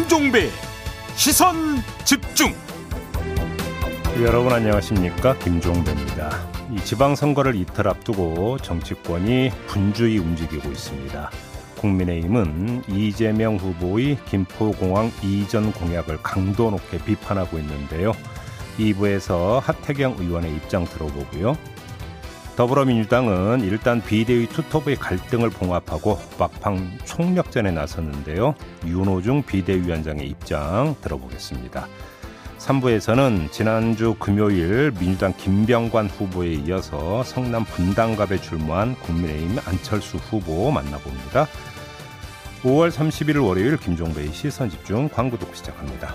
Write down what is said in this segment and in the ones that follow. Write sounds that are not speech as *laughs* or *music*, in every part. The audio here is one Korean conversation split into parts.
김종배 시선 집중 여러분 안녕하십니까 김종배입니다. 이 지방선거를 이틀 앞두고 정치권이 분주히 움직이고 있습니다. 국민의힘은 이재명 후보의 김포공항 이전 공약을 강도 높게 비판하고 있는데요. 2부에서 하태경 의원의 입장 들어보고요. 더불어민주당은 일단 비대위 투톱의 갈등을 봉합하고 막판 총력전에 나섰는데요. 윤호중 비대위원장의 입장 들어보겠습니다. 3부에서는 지난주 금요일 민주당 김병관 후보에 이어서 성남 분당갑에 출마한 국민의힘 안철수 후보 만나봅니다. 5월 31일 월요일 김종배의 시선집중 광고 듣고 시작합니다.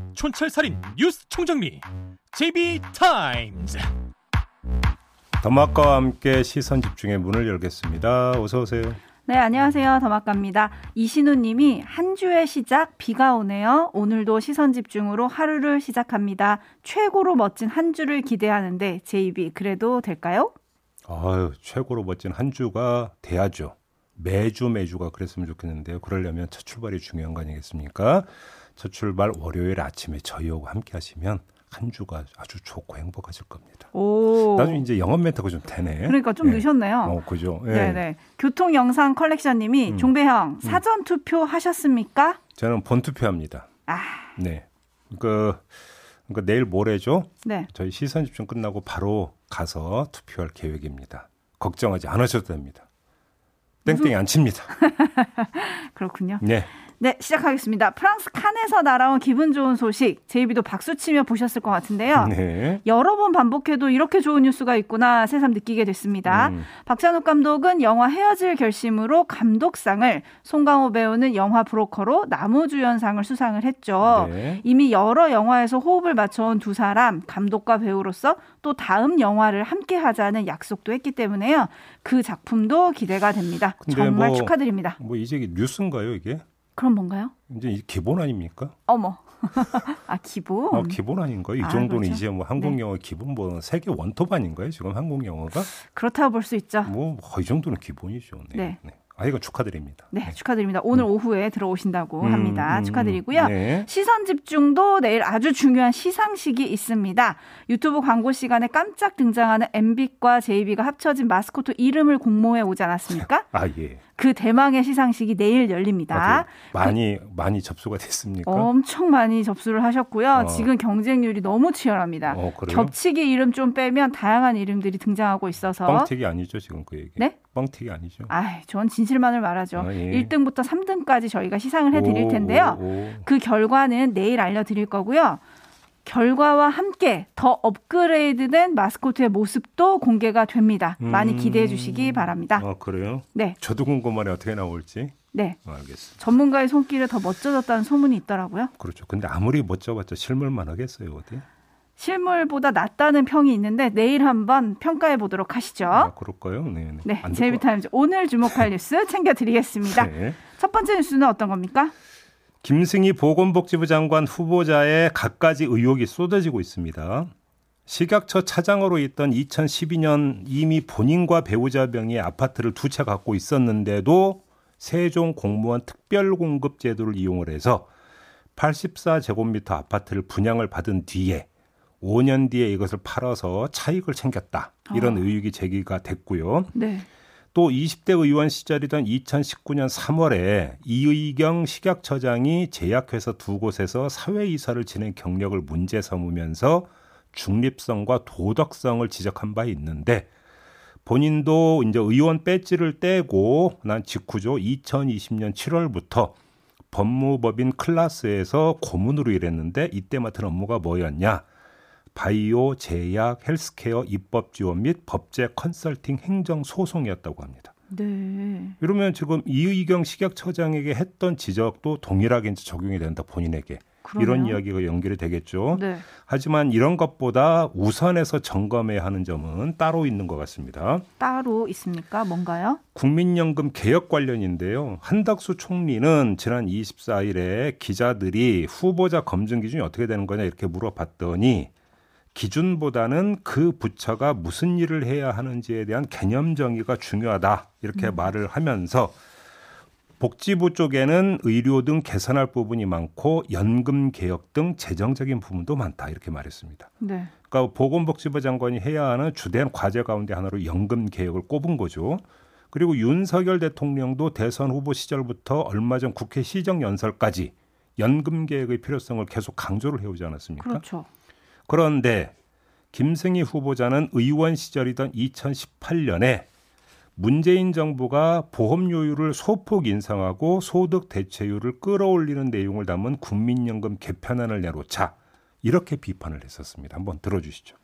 촌철살인 뉴스 총정리 JB타임즈 더마카와 함께 시선 집중의 문을 열겠습니다. 어서 오세요. 네, 안녕하세요. 더마카입니다. 이신우 님이 한 주의 시작 비가 오네요. 오늘도 시선 집중으로 하루를 시작합니다. 최고로 멋진 한 주를 기대하는데 JB 그래도 될까요? 아유, 최고로 멋진 한 주가 돼야죠. 매주 매주가 그랬으면 좋겠는데요. 그러려면 첫 출발이 중요한 거 아니겠습니까? 첫 출발 월요일 아침에 저희하고 함께 하시면 한 주가 아주 좋고 행복하실 겁니다. 오. 나중에 이제 영업 멘트가 좀 되네. 그러니까 좀 네. 늦었네요. 어, 그죠. 예. 네네. 교통 영상 컬렉션 님이 음. 종배형 사전 투표 하셨습니까? 저는 본 투표합니다. 아, 네. 그, 그러니까 내일 모레죠. 네. 저희 시선 집중 끝나고 바로 가서 투표할 계획입니다. 걱정하지 않으셔도 됩니다. 땡땡이 안 칩니다. *laughs* 그렇군요. 네. 네, 시작하겠습니다. 프랑스 칸에서 날아온 기분 좋은 소식. JB도 박수 치며 보셨을 것 같은데요. 네. 여러 번 반복해도 이렇게 좋은 뉴스가 있구나 새삼 느끼게 됐습니다. 음. 박찬욱 감독은 영화 헤어질 결심으로 감독상을, 송강호 배우는 영화 브로커로 남우주연상을 수상을 했죠. 네. 이미 여러 영화에서 호흡을 맞춰온 두 사람, 감독과 배우로서 또 다음 영화를 함께 하자는 약속도 했기 때문에요. 그 작품도 기대가 됩니다. 정말 뭐- 축하드립니다. 뭐 이제 뉴스인가요, 이게? 그럼 뭔가요? 이제 이 기본 아닙니까? 어머. *laughs* 아, 기본? 어, 기본 아닌가요? 이 아, 정도는 그렇죠. 이제 뭐 한국 영어 기본 뭐 세계 원톱 아닌가요? 지금 한국 영어가 그렇다고 볼 수 있죠. 뭐 이 정도는 기본이죠. 네. 네. 아 이거 축하드립니다. 네, 축하드립니다. 오늘 오후에 들어오신다고 음, 합니다. 음, 축하드리고요. 네. 시선 집중도 내일 아주 중요한 시상식이 있습니다. 유튜브 광고 시간에 깜짝 등장하는 MB과 JB가 합쳐진 마스코트 이름을 공모해 오지 않았습니까? *laughs* 아 예. 그 대망의 시상식이 내일 열립니다. 아, 그 많이 많이 접수가 됐습니까? 엄청 많이 접수를 하셨고요. 어. 지금 경쟁률이 너무 치열합니다. 어? 겹치기 이름 좀 빼면 다양한 이름들이 등장하고 있어서 뻥튀기 아니죠 지금 그 얘기? 네? 뻥튀기 아니죠? 아, 전 진실만을 말하죠. 아, 예. 1등부터 3등까지 저희가 시상을 해 드릴 오, 텐데요. 오, 오. 그 결과는 내일 알려드릴 거고요. 결과와 함께 더 업그레이드된 마스코트의 모습도 공개가 됩니다. 많이 음. 기대해 주시기 바랍니다. 아 그래요? 네, 저도 궁금하네 어떻게 나올지. 네. 어, 알겠습니다. 전문가의 손길에 더 멋져졌다는 소문이 있더라고요. 그렇죠. 근데 아무리 멋져봤자 실물만 하겠어요 어디? 실물보다 낫다는 평이 있는데 내일 한번 평가해 보도록 하시죠. 아 그럴까요? 네. 네. 네, 안 듣고- 제이비타임즈 오늘 주목할 *laughs* 뉴스 챙겨드리겠습니다. 네. 첫 번째 뉴스는 어떤 겁니까? 김승희 보건복지부 장관 후보자의 갖가지 의혹이 쏟아지고 있습니다. 식약처 차장으로 있던 2012년 이미 본인과 배우자 명의의 아파트를 두 채 갖고 있었는데도 세종 공무원 특별공급 제도를 이용을 해서 84제곱미터 아파트를 분양을 받은 뒤에 5년 뒤에 이것을 팔아서 차익을 챙겼다. 이런 어. 의혹이 제기가 됐고요. 네. 또 20대 의원 시절이던 2019년 3월에 이의경 식약처장이 제약회사 두 곳에서 사회이사를 지낸 경력을 문제 삼으면서 중립성과 도덕성을 지적한 바 있는데 본인도 이제 의원 배지를 떼고 난 직후죠. 2020년 7월부터 법무법인 클라스에서 고문으로 일했는데 이때 맡은 업무가 뭐였냐? 바이오, 제약, 헬스케어 입법 지원 및 법제 컨설팅 행정 소송이었다고 합니다. 네. 이러면 지금 이의경 식약처장에게 했던 지적도 동일하게 이제 적용이 된다 본인에게. 그러네요. 이런 이야기가 연결이 되겠죠. 네. 하지만 이런 것보다 우선해서 점검해야 하는 점은 따로 있는 것 같습니다. 따로 있습니까? 뭔가요? 국민연금 개혁 관련인데요. 한덕수 총리는 지난 24일에 기자들이 후보자 검증 기준이 어떻게 되는 거냐 이렇게 물어봤더니 기준보다는 그 부처가 무슨 일을 해야 하는지에 대한 개념 정의가 중요하다 이렇게 말을 하면서 복지부 쪽에는 의료 등 개선할 부분이 많고 연금 개혁 등 재정적인 부분도 많다 이렇게 말했습니다. 네. 그러니까 보건복지부 장관이 해야 하는 주된 과제 가운데 하나로 연금 개혁을 꼽은 거죠. 그리고 윤석열 대통령도 대선 후보 시절부터 얼마 전 국회 시정연설까지 연금 개혁의 필요성을 계속 강조를 해오지 않았습니까? 그렇죠. 그런데 김승희 후보자는 의원 시절이던 2018년에 문재인 정부가 보험료율을 소폭 인상하고 소득 대체율을 끌어올리는 내용을 담은 국민연금 개편안을 내놓자 이렇게 비판을 했었습니다. 한번 들어주시죠.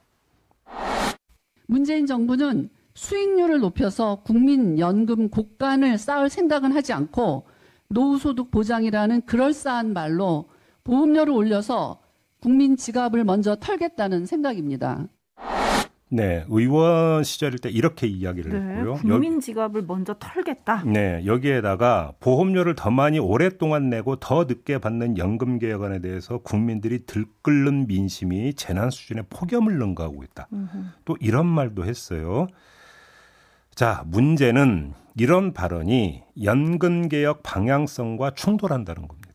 문재인 정부는 수익률을 높여서 국민연금 곡간을 쌓을 생각은 하지 않고 노후소득 보장이라는 그럴싸한 말로 보험료를 올려서 국민 지갑을 먼저 털겠다는 생각입니다. 네, 의원 시절일 때 이렇게 이야기를 네. 했고요. 국민 지갑을 먼저 털겠다. 여, 네, 여기에다가 보험료를 더 많이 오랫동안 내고 더 늦게 받는 연금 개혁안에 대해서 국민들이 들끓는 민심이 재난 수준의 폭염을 능가하고 있다. 음흠. 또 이런 말도 했어요. 자, 문제는 이런 발언이 연금 개혁 방향성과 충돌한다는 겁니다.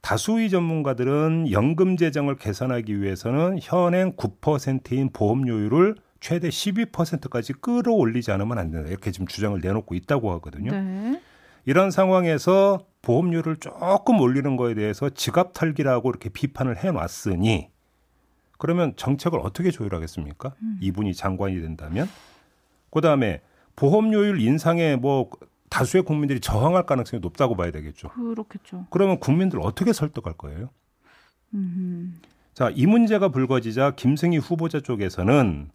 다수의 전문가들은 연금 재정을 개선하기 위해서는 현행 9%인 보험료율을 최대 12%까지 끌어올리지 않으면 안 된다. 이렇게 지금 주장을 내놓고 있다고 하거든요. 네. 이런 상황에서 보험료를 조금 올리는 거에 대해서 지갑 털기라고 이렇게 비판을 해 놨으니 그러면 정책을 어떻게 조율하겠습니까? 이분이 장관이 된다면 그다음에 보험료율 인상에 뭐 다수의 국민들이 저항할 가능성이 높다고 봐야 되겠죠. 그렇겠죠. 그러면 국민들 어떻게 설득할 거예요? 음. 자, 이 문제가 불거지자 김승희 후보자 쪽에서는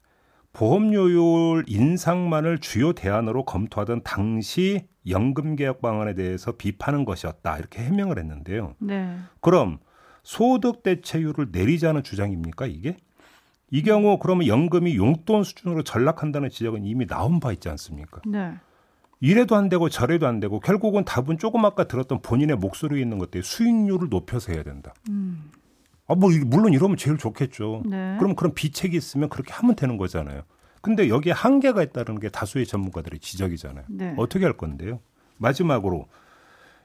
보험료율 인상만을 주요 대안으로 검토하던 당시 연금 개혁 방안에 대해서 비판한 것이었다. 이렇게 해명을 했는데요. 네. 그럼 소득 대체율을 내리자는 주장입니까, 이게? 이 경우 그러면 연금이 용돈 수준으로 전락한다는 지적은 이미 나온 바 있지 않습니까? 네. 이래도 안 되고 저래도 안 되고 결국은 답은 조금 아까 들었던 본인의 목소리에 있는 것들 수익률을 높여서 해야 된다. 음. 아, 뭐 물론 이러면 제일 좋겠죠. 네. 그럼 그런 비책이 있으면 그렇게 하면 되는 거잖아요. 근데 여기에 한계가 있다는 게 다수의 전문가들의 지적이잖아요. 네. 어떻게 할 건데요? 마지막으로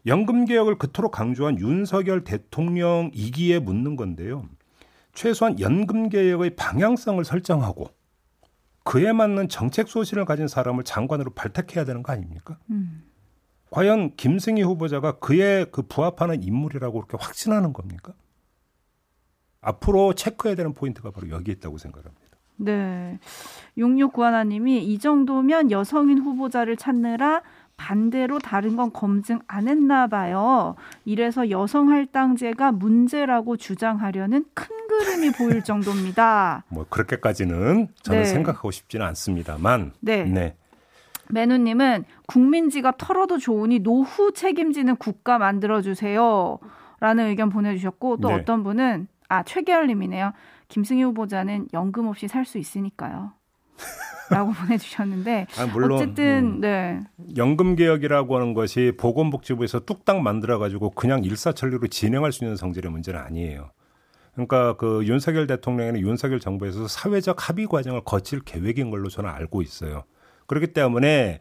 연금 개혁을 그토록 강조한 윤석열 대통령 이기에 묻는 건데요. 최소한 연금 개혁의 방향성을 설정하고 그에 맞는 정책 소신을 가진 사람을 장관으로 발탁해야 되는 거 아닙니까? 음. 과연 김승희 후보자가 그에 그 부합하는 인물이라고 그렇게 확신하는 겁니까? 앞으로 체크해야 되는 포인트가 바로 여기 있다고 생각합니다. 네. 6691님이 이 정도면 여성인 후보자를 찾느라 반대로 다른 건 검증 안 했나 봐요. 이래서 여성 할당제가 문제라고 주장하려는 큰 그림이 보일 정도입니다. *laughs* 뭐 그렇게까지는 저는 네. 생각하고 싶지는 않습니다만 네. 네. 매누님은 국민 지갑 털어도 좋으니 노후 책임지는 국가 만들어 주세요. 라는 의견 보내주셨고 또 네. 어떤 분은 아 최계열님이네요. 김승희 후보자는 연금 없이 살 수 있으니까요. 라고 *laughs* 보내주셨는데 아, 물론 어쨌든 음, 네 연금 개혁이라고 하는 것이 보건복지부에서 뚝딱 만들어 가지고 그냥 일사천리로 진행할 수 있는 성질의 문제는 아니에요. 그러니까 그 윤석열 대통령이나 윤석열 정부에서 사회적 합의 과정을 거칠 계획인 걸로 저는 알고 있어요. 그렇기 때문에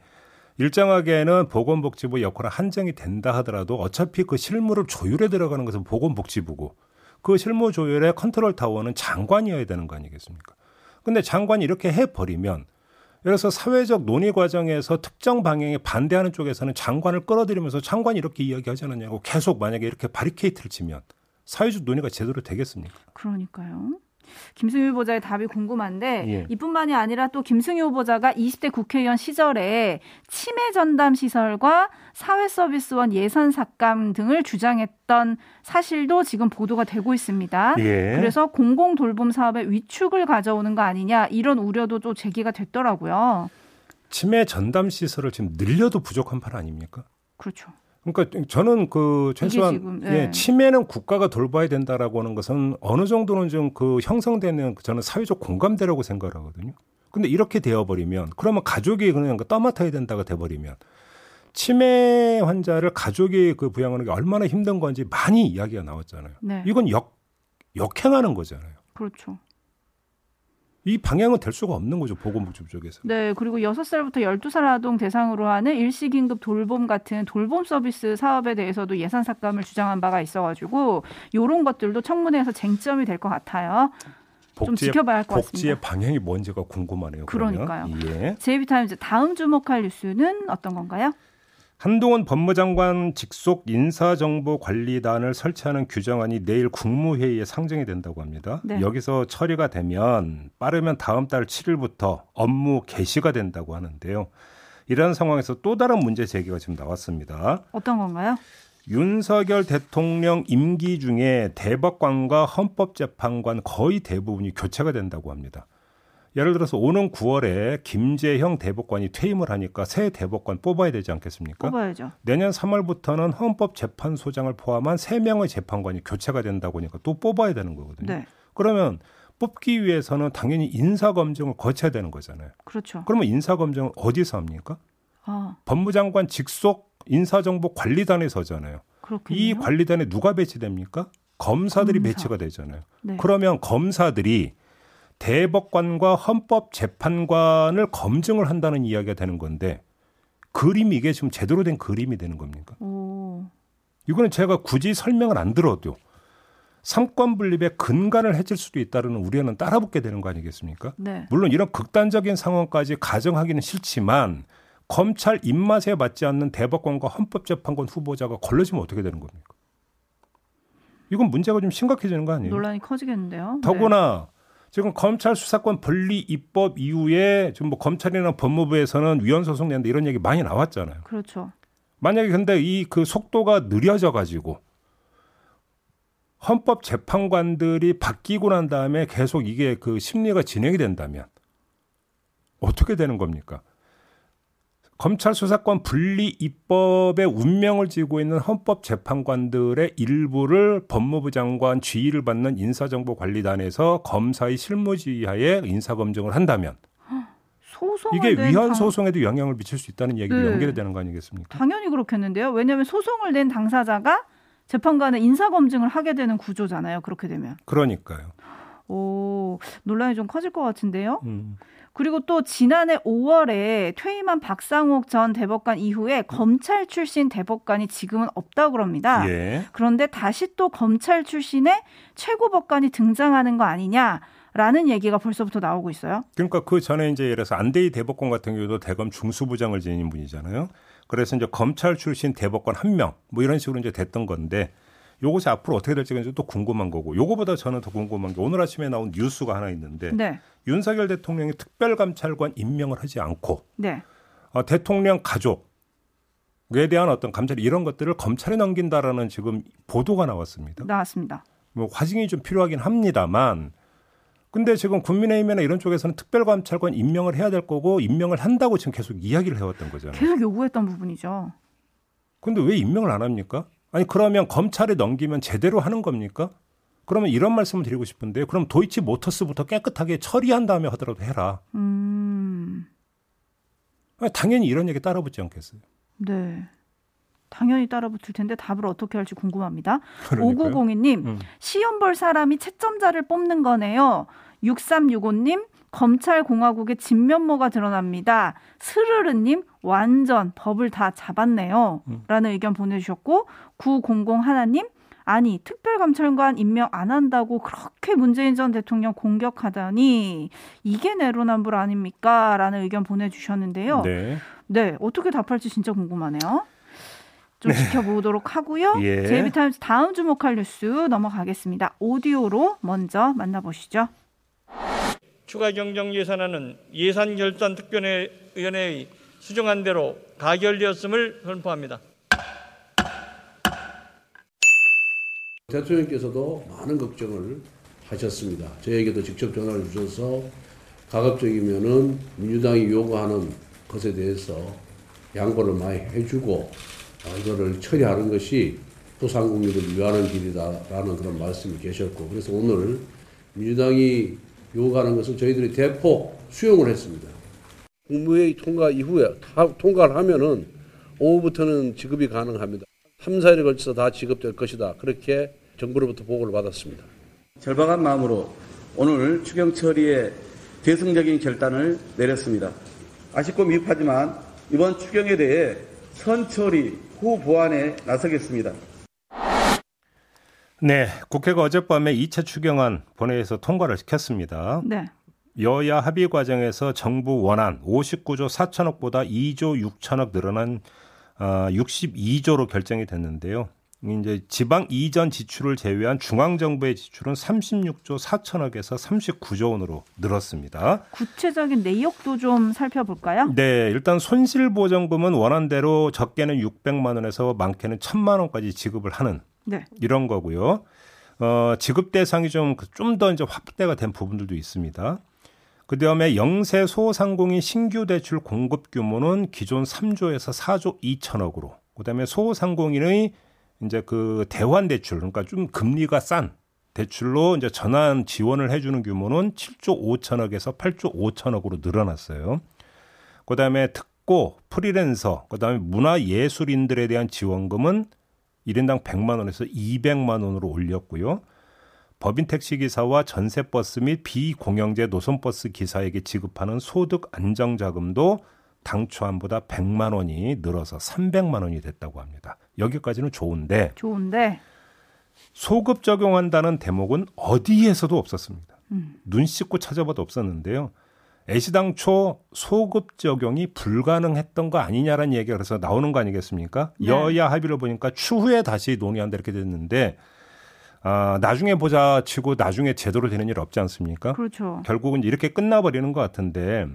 일정하게는 보건복지부 역할은 한정이 된다 하더라도 어차피 그 실무를 조율에 들어가는 것은 보건복지부고 그 실무 조율의 컨트롤 타워는 장관이어야 되는 거 아니겠습니까? 근데 장관이 이렇게 해버리면 그래서 사회적 논의 과정에서 특정 방향에 반대하는 쪽에서는 장관을 끌어들이면서 장관이 이렇게 이야기하지 않았냐고 계속 만약에 이렇게 바리케이트를 치면 사회적 논의가 제대로 되겠습니까? 그러니까요. 김승희 후보자의 답이 궁금한데 예. 이뿐만이 아니라 또 김승희 후보자가 20대 국회의원 시절에 치매 전담 시설과 사회 서비스원 예산 삭감 등을 주장했던 사실도 지금 보도가 되고 있습니다. 예. 그래서 공공 돌봄 사업의 위축을 가져오는 거 아니냐 이런 우려도 또 제기가 됐더라고요. 치매 전담 시설을 지금 늘려도 부족한 판 아닙니까? 그렇죠. 그러니까 저는 그 최소한 지금, 예, 예. 치매는 국가가 돌봐야 된다라고 하는 것은 어느 정도는 좀 그 형성되는 저는 사회적 공감대라고 생각하거든요. 근데 이렇게 되어버리면 그러면 가족이 그냥 그 떠맡아야 된다가 돼버리면 치매 환자를 가족이 그 부양하는 게 얼마나 힘든 건지 많이 이야기가 나왔잖아요. 네. 이건 역 역행하는 거잖아요. 그렇죠. 이 방향은 될 수가 없는 거죠 보건복지부 쪽에서. 네, 그리고 6살부터 12살 아동 대상으로 하는 일시긴급 돌봄 같은 돌봄 서비스 사업에 대해서도 예산 삭감을 주장한 바가 있어가지고 이런 것들도 청문회에서 쟁점이 될 것 같아요. 좀 복지의, 지켜봐야 할것 복지의 같습니다. 방향이 뭔지가 궁금하네요. 그러면. 그러니까요. 예. 제이비타임즈 다음 주목할 뉴스는 어떤 건가요? 한동훈 법무장관 직속 인사정보관리단을 설치하는 규정안이 내일 국무회의에 상정이 된다고 합니다. 네. 여기서 처리가 되면 빠르면 다음 달 7일부터 업무 개시가 된다고 하는데요. 이런 상황에서 또 다른 문제 제기가 지금 나왔습니다. 어떤 건가요? 윤석열 대통령 임기 중에 대법관과 헌법재판관 거의 대부분이 교체가 된다고 합니다. 예를 들어서 오는 9월에 김재형 대법관이 퇴임을 하니까 새 대법관 뽑아야 되지 않겠습니까? 뽑아야죠. 내년 3월부터는 헌법재판소장을 포함한 3명의 재판관이 교체가 된다고 하니까 또 뽑아야 되는 거거든요. 네, 그러면 뽑기 위해서는 당연히 인사검증을 거쳐야 되는 거잖아요. 그렇죠. 그러면 인사검증을 어디서 합니까? 아, 법무장관 직속 인사정보관리단에서 하잖아요. 그렇군요. 이 관리단에 누가 배치됩니까? 검사들이 검사. 배치가 되잖아요. 네. 그러면 검사들이 대법관과 헌법재판관을 검증을 한다는 이야기가 되는 건데 그림이 이게 지금 제대로 된 그림이 되는 겁니까? 오, 이거는 제가 굳이 설명을 안 들어도 삼권 분립의 근간을 해칠 수도 있다는 우려는 따라붙게 되는 거 아니겠습니까? 네, 물론 이런 극단적인 상황까지 가정하기는 싫지만 검찰 입맛에 맞지 않는 대법관과 헌법재판관 후보자가 걸러지면 어떻게 되는 겁니까? 이건 문제가 좀 심각해지는 거 아니에요? 논란이 커지겠는데요. 네. 더구나 지금 검찰 수사권 분리 입법 이후에 지금 뭐 검찰이나 법무부에서는 위헌 소송 낸다 이런 얘기 많이 나왔잖아요. 그렇죠. 만약에 근데 이 그 속도가 느려져 가지고 헌법 재판관들이 바뀌고 난 다음에 계속 이게 그 심리가 진행이 된다면 어떻게 되는 겁니까? 검찰 수사권 분리 입법의 운명을 쥐고 있는 헌법 재판관들의 일부를 법무부 장관 지휘를 받는 인사정보관리단에서 검사의 실무지하에 인사검증을 한다면 이게 낸 위헌 당- 소송에도 영향을 미칠 수 있다는 얘기도 네. 연결이 되는 거 아니겠습니까? 당연히 그렇겠는데요. 왜냐하면 소송을 낸 당사자가 재판관의 인사 검증을 하게 되는 구조잖아요. 그렇게 되면 그러니까요. 오 논란이 좀 커질 것 같은데요. 음. 그리고 또 지난해 5월에 퇴임한 박상옥 전 대법관 이후에 검찰 출신 대법관이 지금은 없다고 그럽니다. 예. 그런데 다시 또 검찰 출신의 최고 법관이 등장하는 거 아니냐 라는 얘기가 벌써부터 나오고 있어요. 그러니까 그 전에 이제 예를 들어서 안대희 대법관 같은 경우도 대검 중수부장을 지닌 분이잖아요. 그래서 이제 검찰 출신 대법관 한 명 뭐 이런 식으로 이제 됐던 건데 요것이 앞으로 어떻게 될지가 이제 또 궁금한 거고 요거보다 저는 더 궁금한 게 오늘 아침에 나온 뉴스가 하나 있는데 네, 윤석열 대통령이 특별감찰관 임명을 하지 않고 네, 어, 대통령 가족에 대한 어떤 감찰 이런 것들을 검찰에 넘긴다라는 지금 보도가 나왔습니다. 나왔습니다. 뭐 화징이 좀 필요하긴 합니다만 근데 지금 국민의힘이나 이런 쪽에서는 특별감찰관 임명을 해야 될 거고 임명을 한다고 지금 계속 이야기를 해왔던 거잖아요. 계속 요구했던 부분이죠. 근데 왜 임명을 안 합니까? 아니 그러면 검찰에 넘기면 제대로 하는 겁니까? 그러면 이런 말씀을 드리고 싶은데 그럼 도이치 모터스부터 깨끗하게 처리한 다음에 하더라도 해라. 음, 당연히 이런 얘기 따라붙지 않겠어요. 네. 당연히 따라붙을 텐데 답을 어떻게 할지 궁금합니다. 그러니까요. 5902님, 음. 시험 볼 사람이 채점자를 뽑는 거네요. 6365님, 검찰 공화국의 진면모가 드러납니다. 스르르님, 완전 법을 다 잡았네요. 음. 라는 의견 보내주셨고, 900 하나님, 아니, 특별감찰관 임명 안 한다고 그렇게 문재인 전 대통령 공격하다니, 이게 내로남불 아닙니까? 라는 의견 보내주셨는데요. 네. 네. 어떻게 답할지 진짜 궁금하네요. 좀 지켜보도록 하고요. 예. 제이비타임즈 다음 주목할 뉴스 넘어가겠습니다. 오디오로 먼저 만나보시죠. 추가 경정 예산안은 예산 결산 특별위원회의 수정안 대로 가결되었음을 선포합니다. 대통령께서도 많은 걱정을 하셨습니다. 저에게도 직접 전화를 주셔서 가급적이면은 민주당이 요구하는 것에 대해서 양보를 많이 해주고 어, 이거를 처리하는 것이 소상공인을 위하는 길이다라는 그런 말씀이 계셨고 그래서 오늘 민주당이 요구하는 것은 저희들이 대폭 수용을 했습니다. 국무회의 통과 이후에 다 통과를 하면은 오후부터는 지급이 가능합니다. 3, 4일에 걸쳐서 다 지급될 것이다. 그렇게 정부로부터 보고를 받았습니다. 절박한 마음으로 오늘 추경 처리에 대승적인 결단을 내렸습니다. 아쉽고 미흡하지만 이번 추경에 대해 선처리 후 보완에 나서겠습니다. 네, 국회가 어젯밤에 2차 추경안 본회의에서 통과를 시켰습니다. 네. 여야 합의 과정에서 정부 원안 59조 4천억보다 2조 6천억 늘어난 어, 62조로 결정이 됐는데요. 이제 지방 이전 지출을 제외한 중앙 정부의 지출은 36조 4천억에서 39조 원으로 늘었습니다. 구체적인 내역도 좀 살펴볼까요? 네, 일단 손실 보전금은 원안대로 적게는 600만 원에서 많게는 1000만 원까지 지급을 하는 네. 이런 거고요. 어, 지급 대상이 좀 좀 더 이제 확대가 된 부분들도 있습니다. 그 다음에 영세 소상공인 신규 대출 공급 규모는 기존 3조에서 4조 2천억으로, 그 다음에 소상공인의 이제 그 대환 대출, 그러니까 좀 금리가 싼 대출로 이제 전환 지원을 해주는 규모는 7조 5천억에서 8조 5천억으로 늘어났어요. 그 다음에 특고, 프리랜서, 그 다음에 문화 예술인들에 대한 지원금은 1인당 100만 원에서 200만 원으로 올렸고요. 법인 택시 기사와 전세 버스 및 비공영제 노선 버스 기사에게 지급하는 소득 안정 자금도 당초안보다 100만 원이 늘어서 300만 원이 됐다고 합니다. 여기까지는 좋은데 좋은데 소급 적용한다는 대목은 어디에서도 없었습니다. 음. 눈 씻고 찾아봐도 없었는데요. 애시당초 소급 적용이 불가능했던 거 아니냐라는 얘기가 그래서 나오는 거 아니겠습니까? 네. 여야 합의를 보니까 추후에 다시 논의한다 이렇게 됐는데 아, 나중에 보자 치고 나중에 제대로 되는 일 없지 않습니까? 그렇죠. 결국은 이렇게 끝나버리는 것 같은데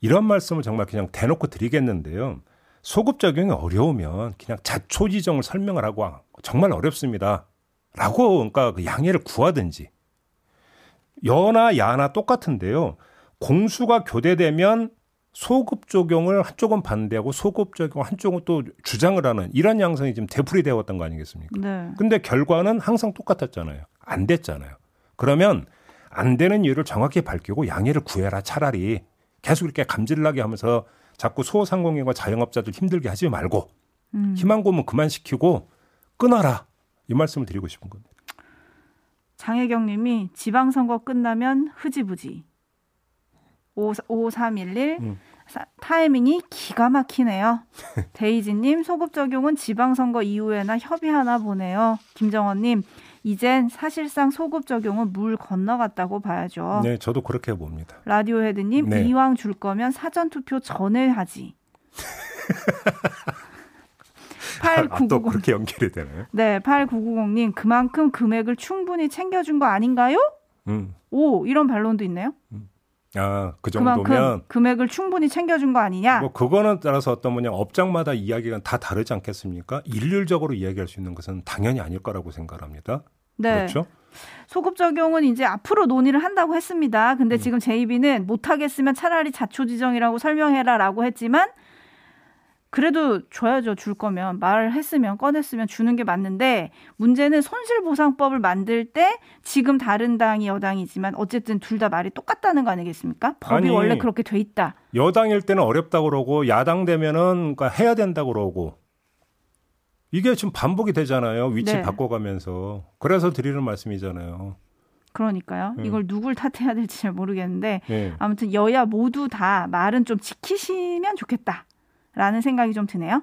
이런 말씀을 정말 그냥 대놓고 드리겠는데요. 소급 적용이 어려우면 그냥 자초지정을 설명을 하고 정말 어렵습니다. 라고 그러니까 그 양해를 구하든지 여나 야나 똑같은데요. 공수가 교대되면 소급 적용을 한쪽은 반대하고 소급 적용 한쪽은 또 주장을 하는 이런 양상이 지금 되풀이 되었던 거 아니겠습니까? 네. 근데 결과는 항상 똑같았잖아요. 안 됐잖아요. 그러면 안 되는 이유를 정확히 밝히고 양해를 구해라 차라리 계속 이렇게 감질나게 하면서 자꾸 소상공인과 자영업자들 힘들게 하지 말고 음. 희망 고문 그만 시키고 끊어라 이 말씀을 드리고 싶은 겁니다. 장혜경 님이 지방선거 끝나면 흐지부지. 5311 음. 타이밍이 기가 막히네요. *laughs* 데이지님 소급 적용은 지방선거 이후에나 협의하나 보네요. 김정원님 이젠 사실상 소급 적용은 물 건너갔다고 봐야죠. 네, 저도 그렇게 봅니다. 라디오 헤드님 네. 이왕 줄 거면 사전 투표 전에 하지. *laughs* 아, 또8990 그렇게 연결이 되나요? 네, 8990님 그만큼 금액을 충분히 챙겨준 거 아닌가요? 음. 오 이런 반론도 있네요. 아, 그 정도면 금액을 충분히 챙겨준 거 아니냐? 뭐 그거는 따라서 어떤 뭐냐 업장마다 이야기가 다 다르지 않겠습니까? 일률적으로 이야기할 수 있는 것은 당연히 아닐 거라고 생각합니다. 네. 그렇죠? 소급 적용은 이제 앞으로 논의를 한다고 했습니다. 음. 근데 지금 제이비는 못하겠으면 차라리 자초지정이라고 설명해라라고 했지만 그래도 줘야죠. 줄 거면 말을 했으면 꺼냈으면 주는 게 맞는데 문제는 손실보상법을 만들 때 지금 다른 당이 여당이지만 어쨌든 둘 다 말이 똑같다는 거 아니겠습니까? 법이 아니, 원래 그렇게 돼 있다. 여당일 때는 어렵다고 그러고 야당 되면은 그러니까 해야 된다고 그러고 이게 지금 반복이 되잖아요. 위치 네. 바꿔가면서. 그래서 드리는 말씀이잖아요. 그러니까요. 음. 이걸 누굴 탓해야 될지 잘 모르겠는데 네. 아무튼 여야 모두 다 말은 좀 지키시면 좋겠다 라는 생각이 좀 드네요.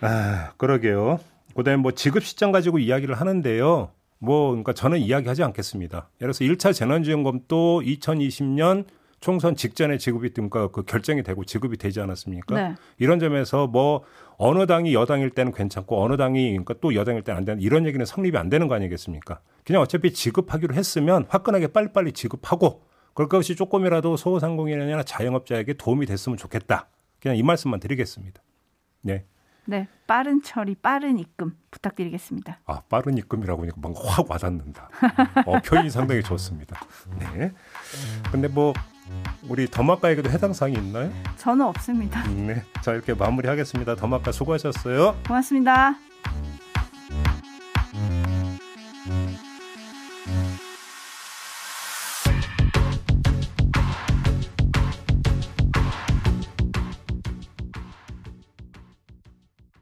아, 그러게요. 그다음에 뭐 지급 시점 가지고 이야기를 하는데요. 뭐 그러니까 저는 이야기하지 않겠습니다. 예를 들어서 1차 재난지원금도 2020년 총선 직전에 지급이 그러니까 그 결정이 되고 지급이 되지 않았습니까? 네. 이런 점에서 뭐 어느 당이 여당일 때는 괜찮고 어느 당이 그러니까 또 여당일 때는 안 되는 이런 얘기는 성립이 안 되는 거 아니겠습니까? 그냥 어차피 지급하기로 했으면 화끈하게 빨리빨리 지급하고 그럴 것이 조금이라도 소상공인이나 자영업자에게 도움이 됐으면 좋겠다. 그냥 이 말씀만 드리겠습니다. 네. 네, 빠른 처리, 빠른 입금 부탁드리겠습니다. 아, 빠른 입금이라고 하니까 뭔가 확 와닿는다. 어, 표현이 상당히 좋습니다. 네. 근데 뭐, 우리 더마카에게도 해당 사항이 있나요? 저는 없습니다. 네. 자 이렇게 마무리하겠습니다. 더마카 수고하셨어요. 고맙습니다.